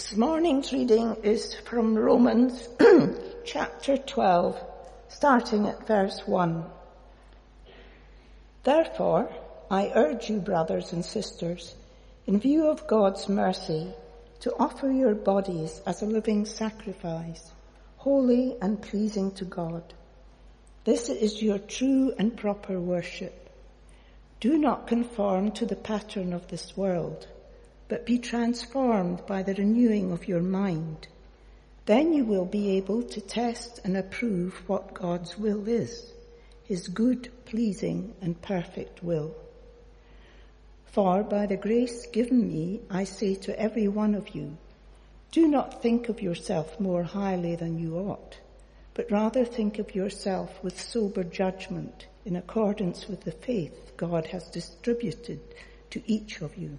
This morning's reading is from Romans chapter 12, starting at verse 1. Therefore, I urge you, brothers and sisters, in view of God's mercy, to offer your bodies as a living sacrifice, holy and pleasing to God. This is your true and proper worship. Do not conform to the pattern of this world but be transformed by the renewing of your mind. Then you will be able to test and approve what God's will is, his good, pleasing and perfect will. For by the grace given me, I say to every one of you, do not think of yourself more highly than you ought, but rather think of yourself with sober judgment in accordance with the faith God has distributed to each of you.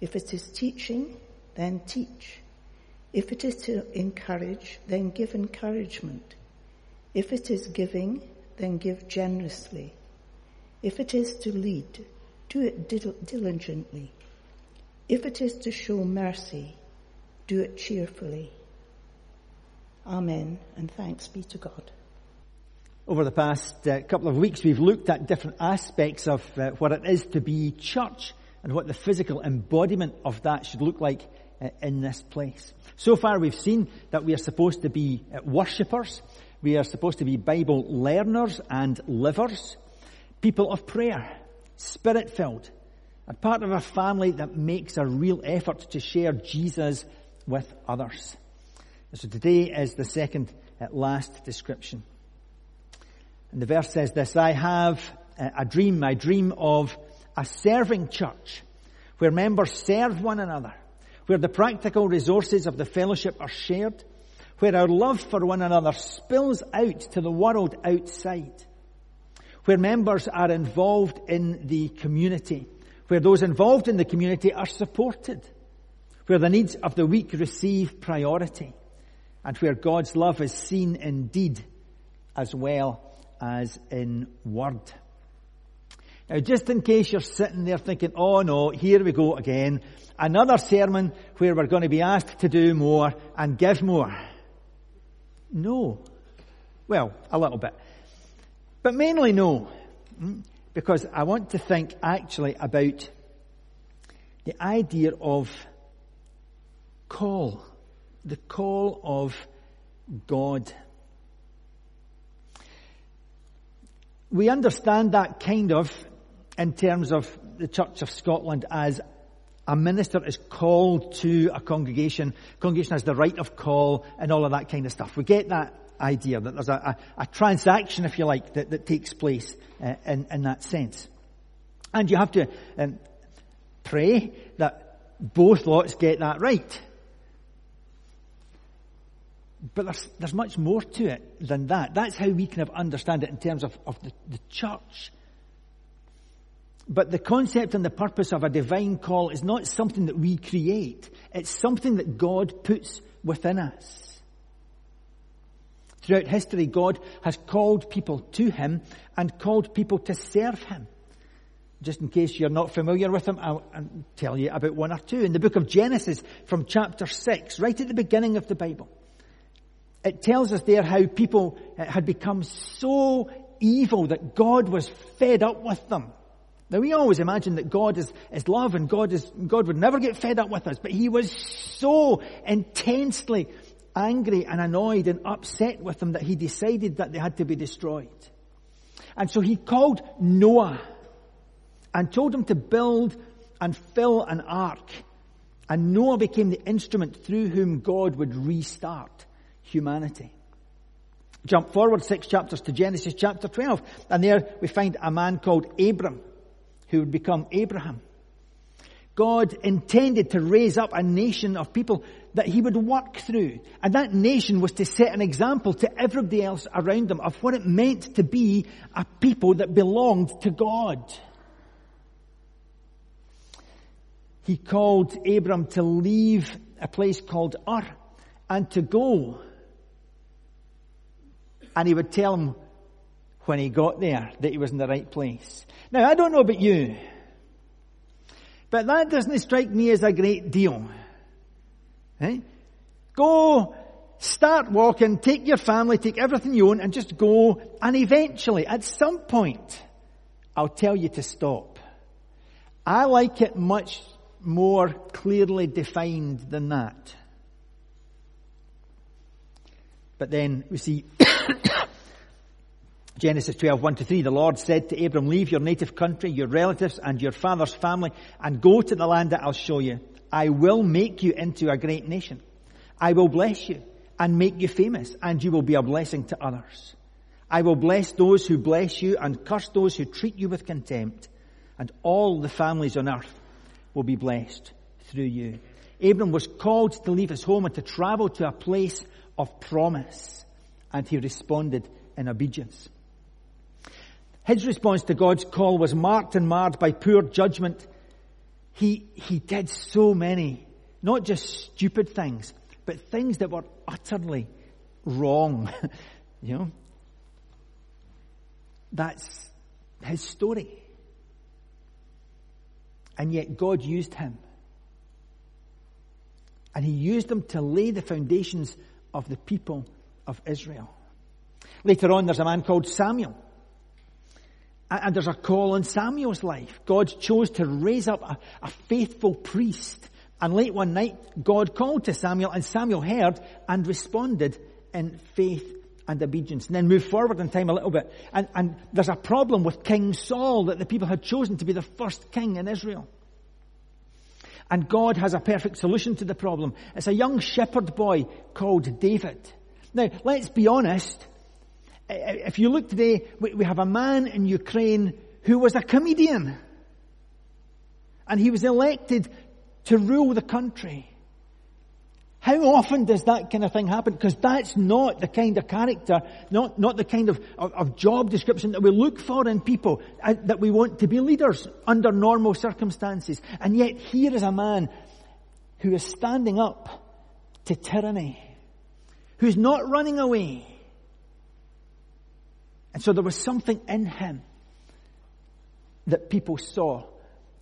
If it is teaching, then teach. If it is to encourage, then give encouragement. If it is giving, then give generously. If it is to lead, do it diligently. If it is to show mercy, do it cheerfully. Amen, and thanks be to God. Over the past uh, couple of weeks, we've looked at different aspects of uh, what it is to be church and what the physical embodiment of that should look like uh, in this place. So far we've seen that we are supposed to be uh, worshippers, we are supposed to be Bible learners and livers, people of prayer, spirit filled, and part of a family that makes a real effort to share Jesus with others. So today is the second uh, last description. And the verse says this, I have a dream, I dream of a serving church where members serve one another, where the practical resources of the fellowship are shared, where our love for one another spills out to the world outside, where members are involved in the community, where those involved in the community are supported, where the needs of the weak receive priority, and where God's love is seen in deed as well as in word. Now, just in case you're sitting there thinking, oh no, here we go again. Another sermon where we're going to be asked to do more and give more. No. Well, a little bit. But mainly no. Hmm? Because I want to think actually about the idea of call. The call of God. We understand that kind of in terms of the Church of Scotland as a minister is called to a congregation, congregation has the right of call and all of that kind of stuff. We get that idea that there's a, a, a transaction, if you like, that, that takes place uh, in, in that sense. And you have to um, pray that both lots get that right. But there's, there's much more to it than that. That's how we kind of understand it in terms of, of the, the church but the concept and the purpose of a divine call is not something that we create. It's something that God puts within us. Throughout history, God has called people to Him and called people to serve Him. Just in case you're not familiar with Him, I'll, I'll tell you about one or two. In the book of Genesis, from chapter 6, right at the beginning of the Bible, it tells us there how people uh, had become so evil that God was fed up with them. Now we always imagine that God is, is love and God is, God would never get fed up with us, but he was so intensely angry and annoyed and upset with them that he decided that they had to be destroyed. And so he called Noah and told him to build and fill an ark. And Noah became the instrument through whom God would restart humanity. Jump forward six chapters to Genesis chapter 12, and there we find a man called Abram who would become Abraham. God intended to raise up a nation of people that he would work through. And that nation was to set an example to everybody else around them of what it meant to be a people that belonged to God. He called Abram to leave a place called Ur and to go. And he would tell him when he got there that he was in the right place. Now, I don't know about you, but that doesn't strike me as a great deal. Eh? Go, start walking, take your family, take everything you own and just go and eventually, at some point, I'll tell you to stop. I like it much more clearly defined than that. But then we see Genesis 12, 1 to 3, the Lord said to Abram, leave your native country, your relatives and your father's family and go to the land that I'll show you. I will make you into a great nation. I will bless you and make you famous and you will be a blessing to others. I will bless those who bless you and curse those who treat you with contempt and all the families on earth will be blessed through you. Abram was called to leave his home and to travel to a place of promise and he responded in obedience. His response to God's call was marked and marred by poor judgment. He, he did so many, not just stupid things, but things that were utterly wrong. you know? That's his story. And yet God used him. And he used him to lay the foundations of the people of Israel. Later on, there's a man called Samuel and there's a call in Samuel's life. God chose to raise up a, a, faithful priest. And late one night, God called to Samuel and Samuel heard and responded in faith and obedience. And then move forward in time a little bit. And, and there's a problem with King Saul that the people had chosen to be the first king in Israel. And God has a perfect solution to the problem. It's a young shepherd boy called David. Now, let's be honest if you look today, we have a man in Ukraine who was a comedian. And he was elected to rule the country. How often does that kind of thing happen? Because that's not the kind of character, not, not the kind of, of, of job description that we look for in people, uh, that we want to be leaders under normal circumstances. And yet here is a man who is standing up to tyranny, who's not running away, and so there was something in him that people saw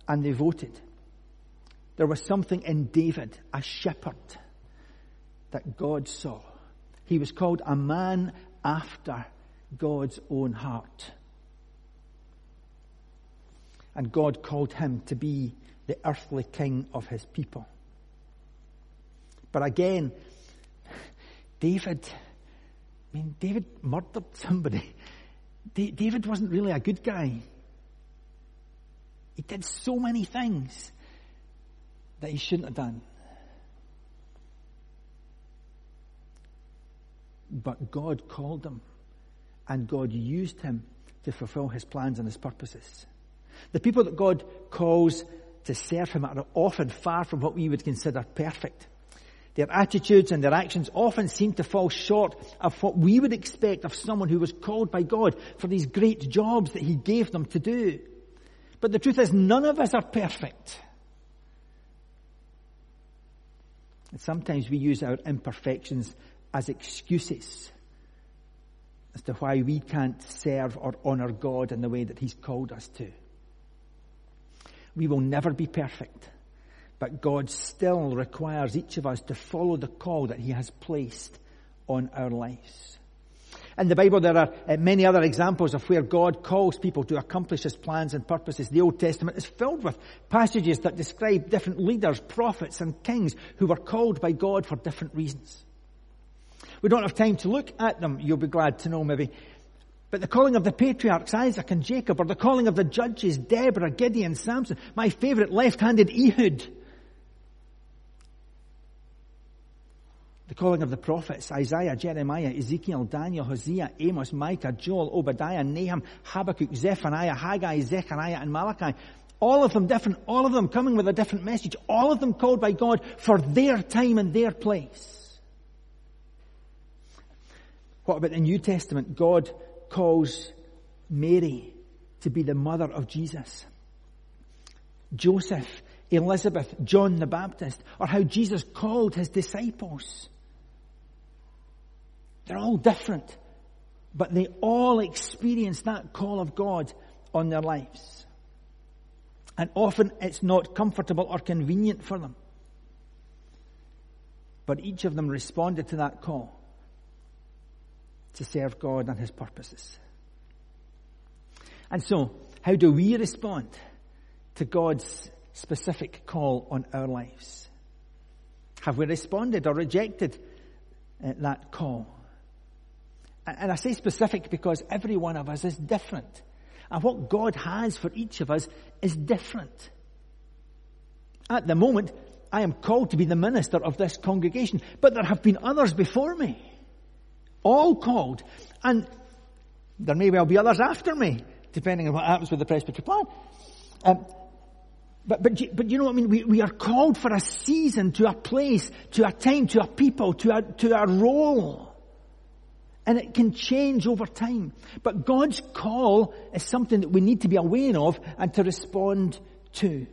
and they voted. There was something in David, a shepherd, that God saw. He was called a man after God's own heart. And God called him to be the earthly king of his people. But again, David, I mean, David murdered somebody. David wasn't really a good guy. He did so many things that he shouldn't have done. But God called him and God used him to fulfill his plans and his purposes. The people that God calls to serve him are often far from what we would consider perfect. Their attitudes and their actions often seem to fall short of what we would expect of someone who was called by God for these great jobs that He gave them to do. But the truth is, none of us are perfect. And sometimes we use our imperfections as excuses as to why we can't serve or honor God in the way that He's called us to. We will never be perfect. But God still requires each of us to follow the call that He has placed on our lives. In the Bible, there are uh, many other examples of where God calls people to accomplish His plans and purposes. The Old Testament is filled with passages that describe different leaders, prophets, and kings who were called by God for different reasons. We don't have time to look at them, you'll be glad to know maybe. But the calling of the patriarchs, Isaac and Jacob, or the calling of the judges, Deborah, Gideon, Samson, my favorite left-handed Ehud, The calling of the prophets, Isaiah, Jeremiah, Ezekiel, Daniel, Hosea, Amos, Micah, Joel, Obadiah, Nahum, Habakkuk, Zephaniah, Haggai, Zechariah, and Malachi. All of them different, all of them coming with a different message, all of them called by God for their time and their place. What about the New Testament? God calls Mary to be the mother of Jesus. Joseph, Elizabeth, John the Baptist, or how Jesus called his disciples. They're all different, but they all experience that call of God on their lives. And often it's not comfortable or convenient for them. But each of them responded to that call to serve God and His purposes. And so, how do we respond to God's specific call on our lives? Have we responded or rejected uh, that call? And I say specific because every one of us is different. And what God has for each of us is different. At the moment, I am called to be the minister of this congregation, but there have been others before me. All called. And there may well be others after me, depending on what happens with the presbytery plan. Um, but, but, but you know what I mean? We, we are called for a season, to a place, to a time, to a people, to a, to a role. And it can change over time. But God's call is something that we need to be aware of and to respond to.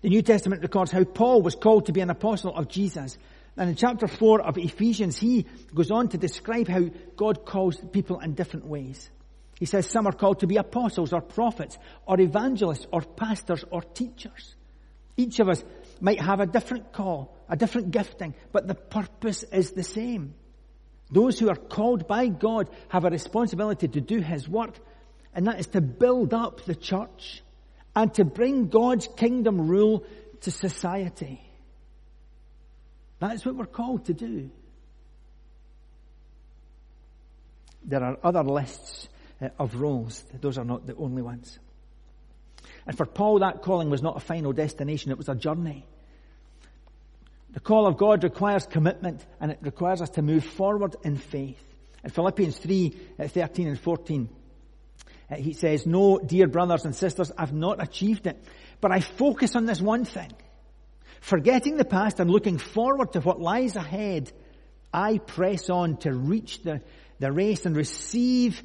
The New Testament records how Paul was called to be an apostle of Jesus. And in chapter 4 of Ephesians, he goes on to describe how God calls people in different ways. He says some are called to be apostles or prophets or evangelists or pastors or teachers. Each of us might have a different call, a different gifting, but the purpose is the same. Those who are called by God have a responsibility to do His work, and that is to build up the church and to bring God's kingdom rule to society. That is what we're called to do. There are other lists uh, of roles. Those are not the only ones. And for Paul, that calling was not a final destination, it was a journey. The call of God requires commitment and it requires us to move forward in faith. In Philippians 3, uh, 13 and 14, uh, he says, No, dear brothers and sisters, I've not achieved it, but I focus on this one thing. Forgetting the past and looking forward to what lies ahead, I press on to reach the, the race and receive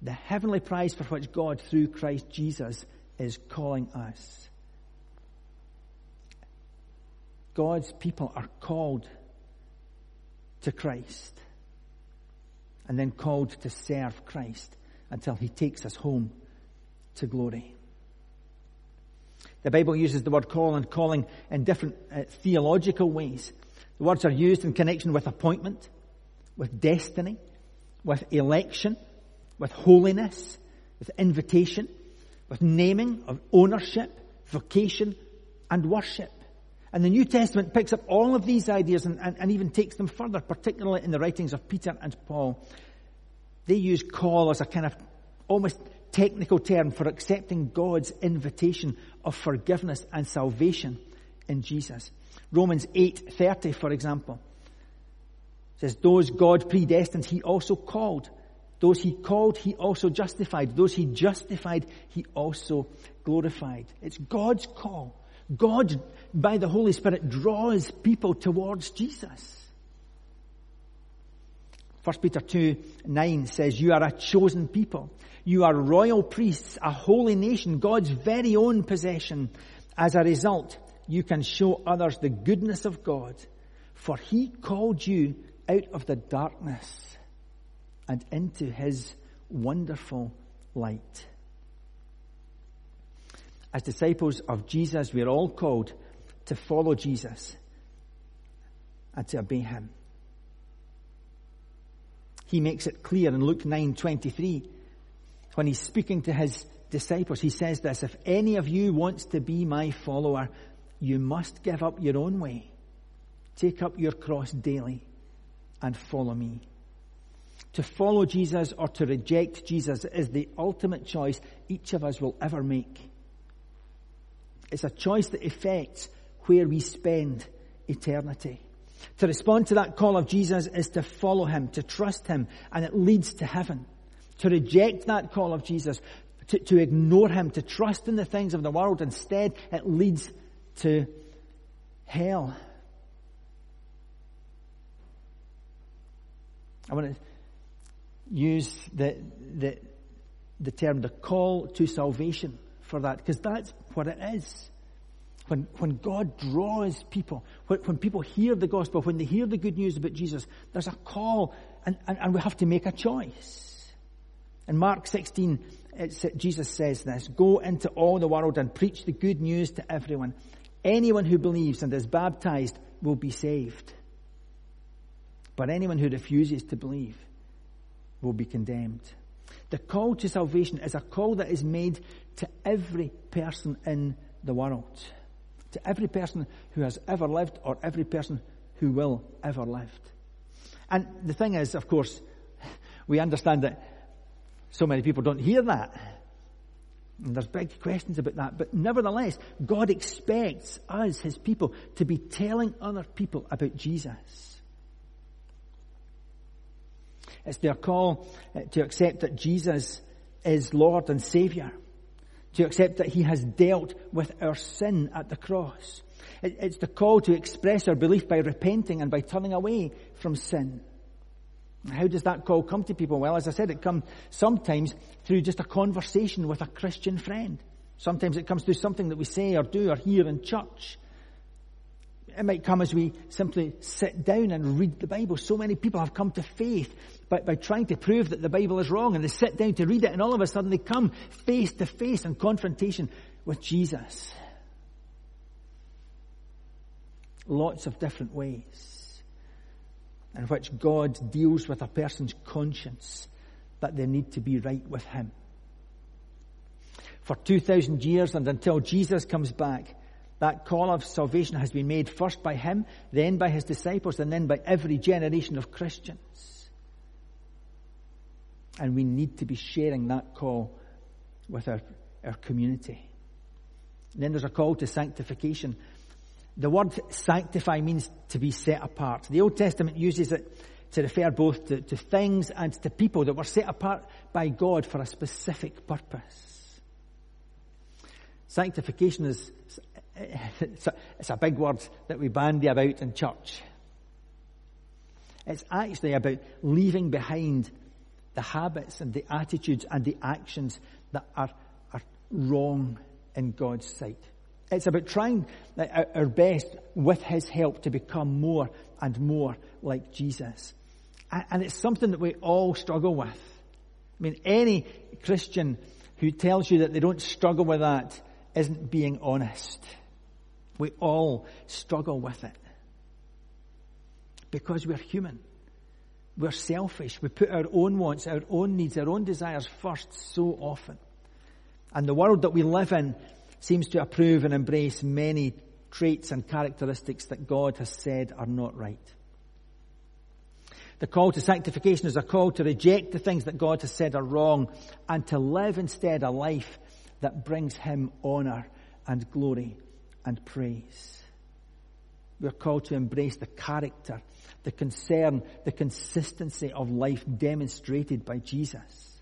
the heavenly prize for which God, through Christ Jesus, is calling us. God's people are called to Christ and then called to serve Christ until he takes us home to glory. The Bible uses the word call and calling in different uh, theological ways. The words are used in connection with appointment, with destiny, with election, with holiness, with invitation, with naming of ownership, vocation, and worship. And the New Testament picks up all of these ideas and, and, and, even takes them further, particularly in the writings of Peter and Paul. They use call as a kind of almost technical term for accepting God's invitation of forgiveness and salvation in Jesus. Romans 8:30, for example, says, Those God predestined, he also called. Those he called, he also justified. Those he justified, he also glorified. It's God's call. God, by the Holy Spirit, draws people towards Jesus. 1 Peter 2 9 says, You are a chosen people. You are royal priests, a holy nation, God's very own possession. As a result, you can show others the goodness of God, for He called you out of the darkness and into His wonderful light. As disciples of Jesus, we are all called to follow Jesus and to obey him. He makes it clear in Luke 9:23 when he's speaking to his disciples. He says this, if any of you wants to be my follower, you must give up your own way. Take up your cross daily and follow me. To follow Jesus or to reject Jesus is the ultimate choice each of us will ever make. It's a choice that affects where we spend eternity. To respond to that call of Jesus is to follow him, to trust him, and it leads to heaven. To reject that call of Jesus, to, to ignore Him, to trust in the things of the world. Instead, it leads to hell. I want to use the, the, the term the call to salvation for that, because that's what it is. When, when God draws people, when, when people hear the gospel, when they hear the good news about Jesus, there's a call and, and, and we have to make a choice. In Mark 16, Jesus says this, go into all the world and preach the good news to everyone. Anyone who believes and is baptized will be saved. But anyone who refuses to believe will be condemned. The call to salvation is a call that is made to every person in the world. To every person who has ever lived or every person who will ever live. And the thing is, of course, we understand that so many people don't hear that. And there's big questions about that. But nevertheless, God expects us, His people, to be telling other people about Jesus. It's their call uh, to accept that Jesus is Lord and Savior. To accept that He has dealt with our sin at the cross. It's the call to express our belief by repenting and by turning away from sin. How does that call come to people? Well, as I said, it comes sometimes through just a conversation with a Christian friend. Sometimes it comes through something that we say or do or hear in church. It might come as we simply sit down and read the Bible. So many people have come to faith by, by trying to prove that the Bible is wrong and they sit down to read it and all of a sudden they come face to face in confrontation with Jesus. Lots of different ways in which God deals with a person's conscience that they need to be right with Him. For 2,000 years and until Jesus comes back, that call of salvation has been made first by him, then by his disciples, and then by every generation of Christians. And we need to be sharing that call with our, our community. And then there's a call to sanctification. The word sanctify means to be set apart. The Old Testament uses it to refer both to, to things and to people that were set apart by God for a specific purpose. Sanctification is it's a, it's a big word that we bandy about in church. It's actually about leaving behind the habits and the attitudes and the actions that are, are wrong in God's sight. It's about trying our best with His help to become more and more like Jesus. And it's something that we all struggle with. I mean, any Christian who tells you that they don't struggle with that isn't being honest. We all struggle with it. Because we're human. We're selfish. We put our own wants, our own needs, our own desires first so often. And the world that we live in seems to approve and embrace many traits and characteristics that God has said are not right. The call to sanctification is a call to reject the things that God has said are wrong and to live instead a life that brings Him honor and glory and praise. We're called to embrace the character, the concern, the consistency of life demonstrated by Jesus.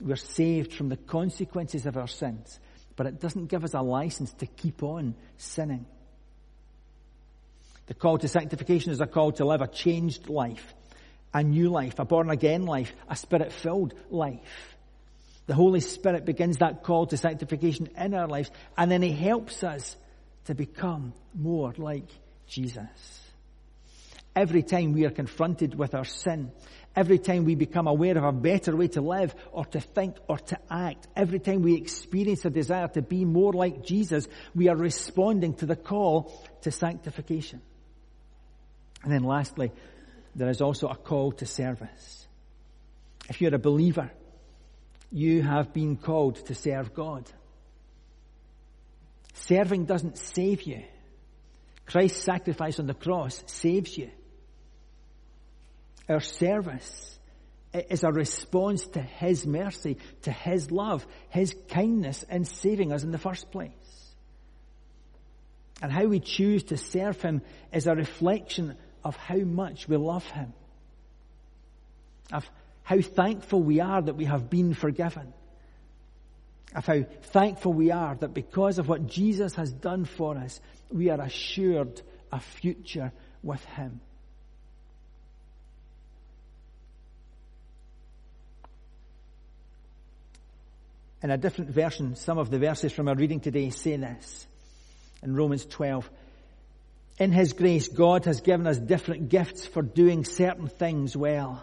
We're saved from the consequences of our sins, but it doesn't give us a license to keep on sinning. The call to sanctification is a call to live a changed life, a new life, a born again life, a spirit filled life. The Holy Spirit begins that call to sanctification in our lives, and then He helps us to become more like Jesus. Every time we are confronted with our sin, every time we become aware of a better way to live or to think or to act, every time we experience a desire to be more like Jesus, we are responding to the call to sanctification. And then lastly, there is also a call to service. If you're a believer, you have been called to serve God. Serving doesn't save you. Christ's sacrifice on the cross saves you. Our service is a response to His mercy, to His love, His kindness in saving us in the first place. And how we choose to serve Him is a reflection of how much we love Him. Of how thankful we are that we have been forgiven. Of how thankful we are that because of what Jesus has done for us, we are assured a future with Him. In a different version, some of the verses from our reading today say this. In Romans 12, in His grace, God has given us different gifts for doing certain things well.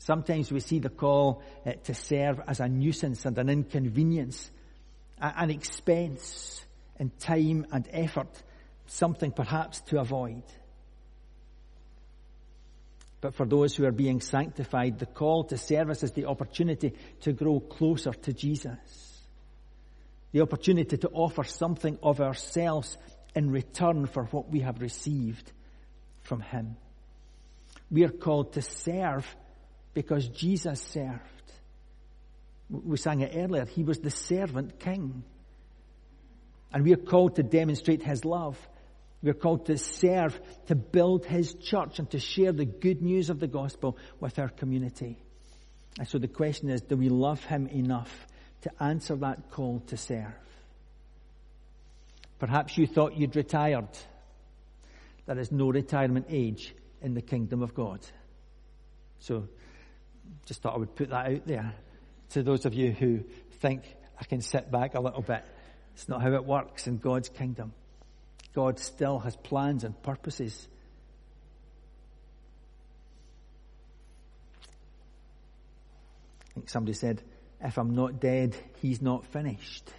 Sometimes we see the call uh, to serve as a nuisance and an inconvenience, an expense in time and effort, something perhaps to avoid. But for those who are being sanctified, the call to service is the opportunity to grow closer to Jesus. The opportunity to offer something of ourselves in return for what we have received from Him. We are called to serve because Jesus served. We sang it earlier. He was the servant king. And we are called to demonstrate His love we're called to serve, to build His church and to share the good news of the gospel with our community. And so the question is, do we love Him enough to answer that call to serve? Perhaps you thought you'd retired. There is no retirement age in the kingdom of God. So just thought I would put that out there to those of you who think I can sit back a little bit. It's not how it works in God's kingdom. God still has plans and purposes. I think somebody said, if I'm not dead, he's not finished.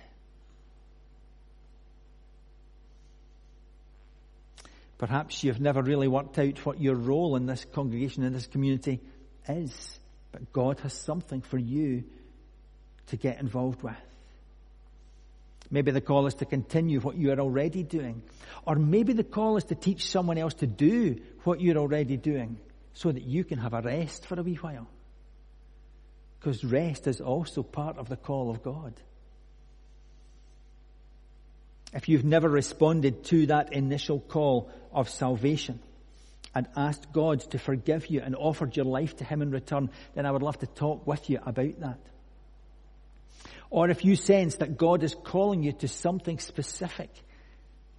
Perhaps you've never really worked out what your role in this congregation, in this community is, but God has something for you to get involved with. Maybe the call is to continue what you are already doing. Or maybe the call is to teach someone else to do what you're already doing so that you can have a rest for a wee while. Because rest is also part of the call of God. If you've never responded to that initial call of salvation and asked God to forgive you and offered your life to Him in return, then I would love to talk with you about that. Or if you sense that God is calling you to something specific,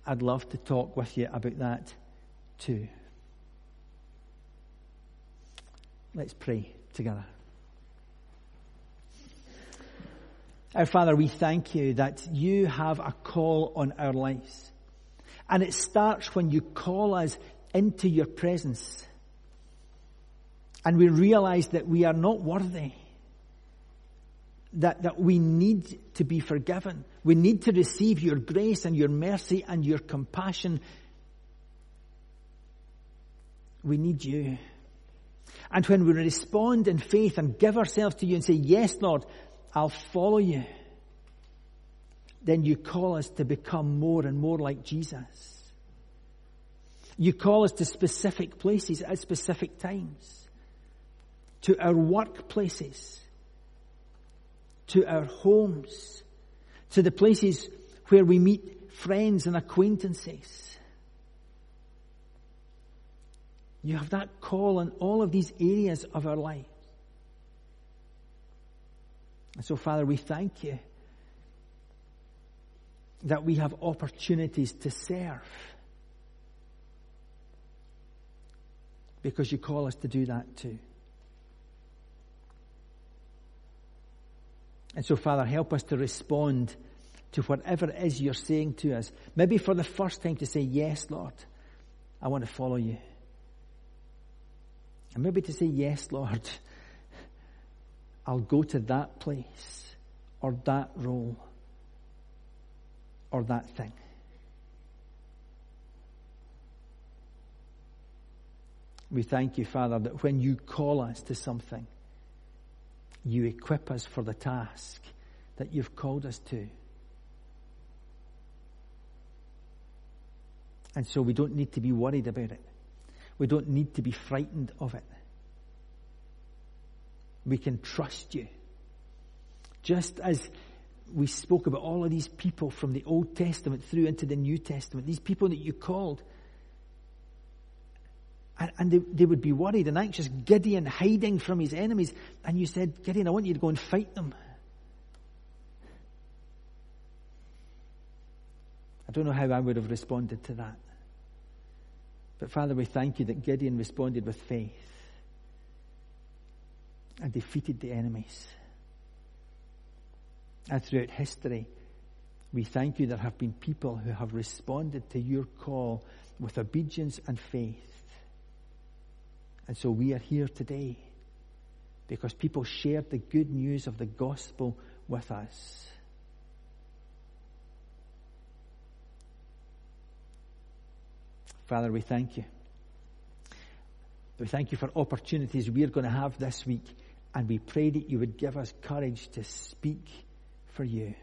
I'd love to talk with you about that too. Let's pray together. Our Father, we thank you that you have a call on our lives. And it starts when you call us into your presence. And we realize that we are not worthy that, that we need to be forgiven. We need to receive your grace and your mercy and your compassion. We need you. And when we respond in faith and give ourselves to you and say, Yes, Lord, I'll follow you, then you call us to become more and more like Jesus. You call us to specific places at specific times, to our workplaces to our homes, to the places where we meet friends and acquaintances. You have that call in all of these areas of our life. And so, Father, we thank you that we have opportunities to serve. Because you call us to do that too. And so, Father, help us to respond to whatever it is you're saying to us. Maybe for the first time to say, Yes, Lord, I want to follow you. And maybe to say, Yes, Lord, I'll go to that place or that role or that thing. We thank you, Father, that when you call us to something, you equip us for the task that you've called us to. And so we don't need to be worried about it. We don't need to be frightened of it. We can trust you. Just as we spoke about all of these people from the Old Testament through into the New Testament, these people that you called. And, and they, they would be worried and anxious. Gideon hiding from his enemies. And you said, Gideon, I want you to go and fight them. I don't know how I would have responded to that. But Father, we thank you that Gideon responded with faith and defeated the enemies. And throughout history, we thank you there have been people who have responded to your call with obedience and faith. And so we are here today because people shared the good news of the gospel with us. Father, we thank you. We thank you for opportunities we're going to have this week, and we pray that you would give us courage to speak for you.